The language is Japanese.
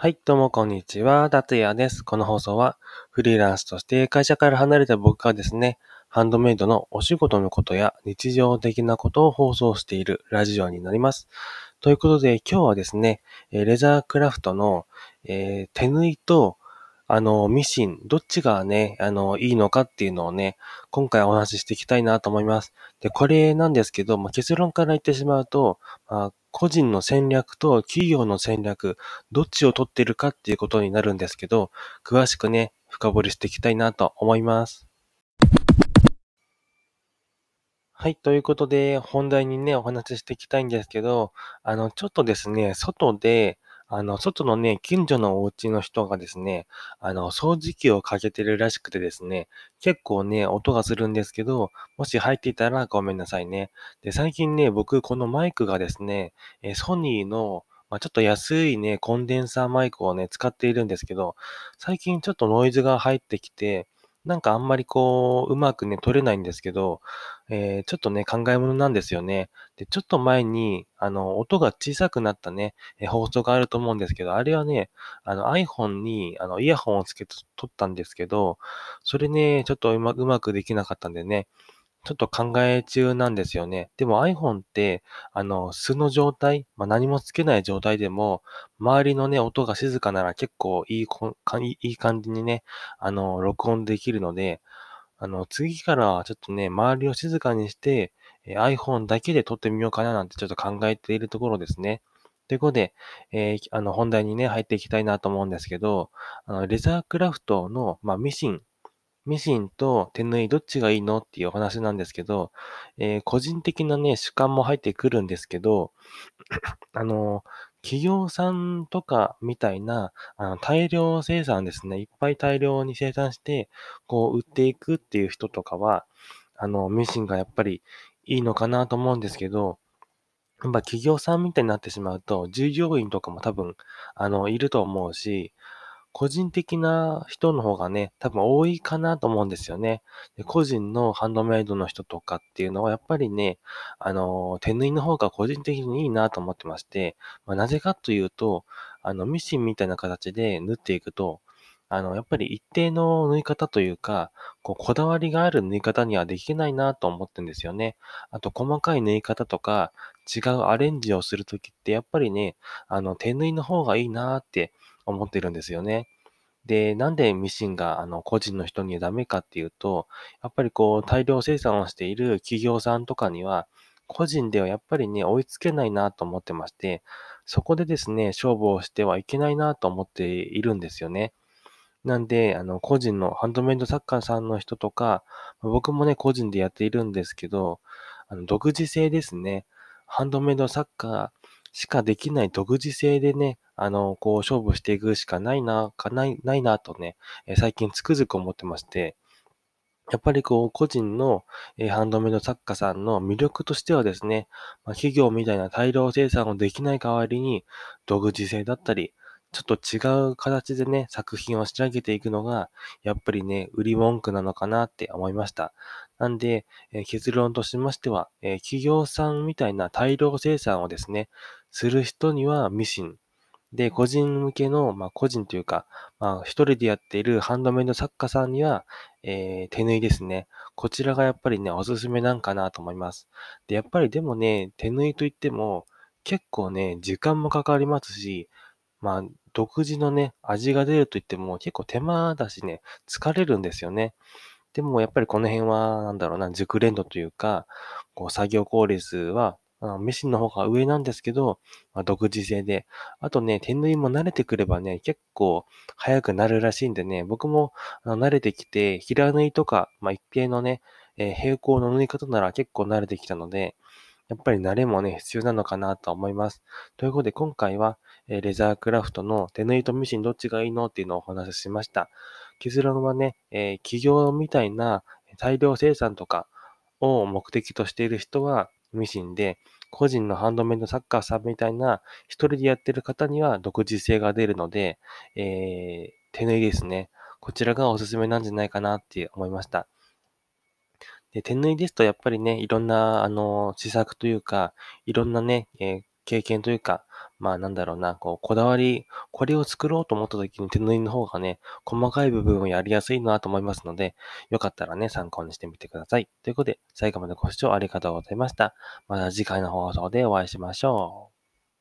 はい、どうもこんにちは。達也です。この放送は、フリーランスとして会社から離れた僕がですね、ハンドメイドのお仕事のことや日常的なことを放送しているラジオになります。ということで、今日はですね、レザークラフトの、えー、手縫いとあの、ミシン、どっちがね、あの、いいのかっていうのをね、今回お話ししていきたいなと思います。で、これなんですけど、まあ、結論から言ってしまうと、まあ、個人の戦略と企業の戦略、どっちを取ってるかっていうことになるんですけど、詳しくね、深掘りしていきたいなと思います。はい。ということで、本題にね、お話ししていきたいんですけど、あの、ちょっとですね、外で、あの、外のね、近所のお家の人がですね、あの、掃除機をかけてるらしくてですね、結構ね、音がするんですけど、もし入っていたらごめんなさいね。で、最近ね、僕、このマイクがですね、えソニーの、まあ、ちょっと安いね、コンデンサーマイクをね、使っているんですけど、最近ちょっとノイズが入ってきて、なんかあんまりこう、うまくね、取れないんですけど、えー、ちょっとね、考え物なんですよね。で、ちょっと前に、あの、音が小さくなったね、え放送があると思うんですけど、あれはね、あの iPhone に、あの、イヤホンをつけて撮ったんですけど、それね、ちょっとうまうまくできなかったんでね、ちょっと考え中なんですよね。でも iPhone って、あの、素の状態、まあ、何もつけない状態でも、周りのね、音が静かなら結構いいこいい感じにね、あの、録音できるので、あの、次からはちょっとね、周りを静かにして、え iPhone だけで撮ってみようかななんてちょっと考えているところですね。ということで、えー、あの、本題にね、入っていきたいなと思うんですけど、あの、レザークラフトの、まあ、ミシンミシンと手縫いどっちがいいのっていうお話なんですけど、えー、個人的なね、主観も入ってくるんですけど、あの、企業さんとかみたいな、あの大量生産ですね。いっぱい大量に生産して、こう、売っていくっていう人とかは、あの、ミシンがやっぱりいいのかなと思うんですけど、やっぱ企業さんみたいになってしまうと、従業員とかも多分、あの、いると思うし、個人的な人の方がね、多分多いかなと思うんですよね。で個人のハンドメイドの人とかっていうのはやっぱりね、あの、手縫いの方が個人的にいいなと思ってまして、まあ、なぜかというと、あの、ミシンみたいな形で縫っていくと、あの、やっぱり一定の縫い方というか、こう、こだわりがある縫い方にはできないなと思ってんですよね。あと、細かい縫い方とか、違うアレンジをするときって、やっぱりね、あの、手縫いの方がいいなって思ってるんですよね。で、なんでミシンがあの個人の人にダメかっていうと、やっぱりこう大量生産をしている企業さんとかには、個人ではやっぱりね、追いつけないなと思ってまして、そこでですね、勝負をしてはいけないなと思っているんですよね。なんで、あの、個人のハンドメイド作家さんの人とか、僕もね、個人でやっているんですけど、あの独自性ですね。ハンドメイド作家しかできない独自性でね、あの、こう勝負していくしかないな、かない、ないなとね、え最近つくづく思ってまして、やっぱりこう、個人の、えハンドメイド作家さんの魅力としてはですね、ま、企業みたいな大量生産をできない代わりに、独自性だったり、ちょっと違う形でね、作品を仕上げていくのが、やっぱりね、売り文句なのかなって思いました。なんで、えー、結論としましては、えー、企業さんみたいな大量生産をですね、する人にはミシン。で、個人向けの、まあ、個人というか、まあ、一人でやっているハンドメイド作家さんには、えー、手縫いですね。こちらがやっぱりね、おすすめなんかなと思います。で、やっぱりでもね、手縫いといっても、結構ね、時間もかかりますし、まあ、独自のね、味が出ると言っても結構手間だしね、疲れるんですよね。でもやっぱりこの辺は、なんだろうな、熟練度というか、こう作業効率は、ミシンの方が上なんですけど、まあ、独自性で。あとね、手縫いも慣れてくればね、結構早くなるらしいんでね、僕もあの慣れてきて、平縫いとか、まあ、一定のね、えー、平行の縫い方なら結構慣れてきたので、やっぱり慣れもね、必要なのかなと思います。ということで、今回は、えレザークラフトの手縫いとミシンどっちがいいのっていうのをお話ししました。結論はね、えー、企業みたいな大量生産とかを目的としている人はミシンで、個人のハンドメイドサッカーさんみたいな一人でやってる方には独自性が出るので、えー、手縫いですね。こちらがおすすめなんじゃないかなって思いました。で、手縫いですとやっぱりね、いろんな、あの、試作というか、いろんなね、えー、経験というか、まあなんだろうな、こう、こだわり、これを作ろうと思った時に手縫いの方がね、細かい部分をやりやすいなと思いますので、よかったらね、参考にしてみてください。ということで、最後までご視聴ありがとうございました。また次回の放送でお会いしましょう。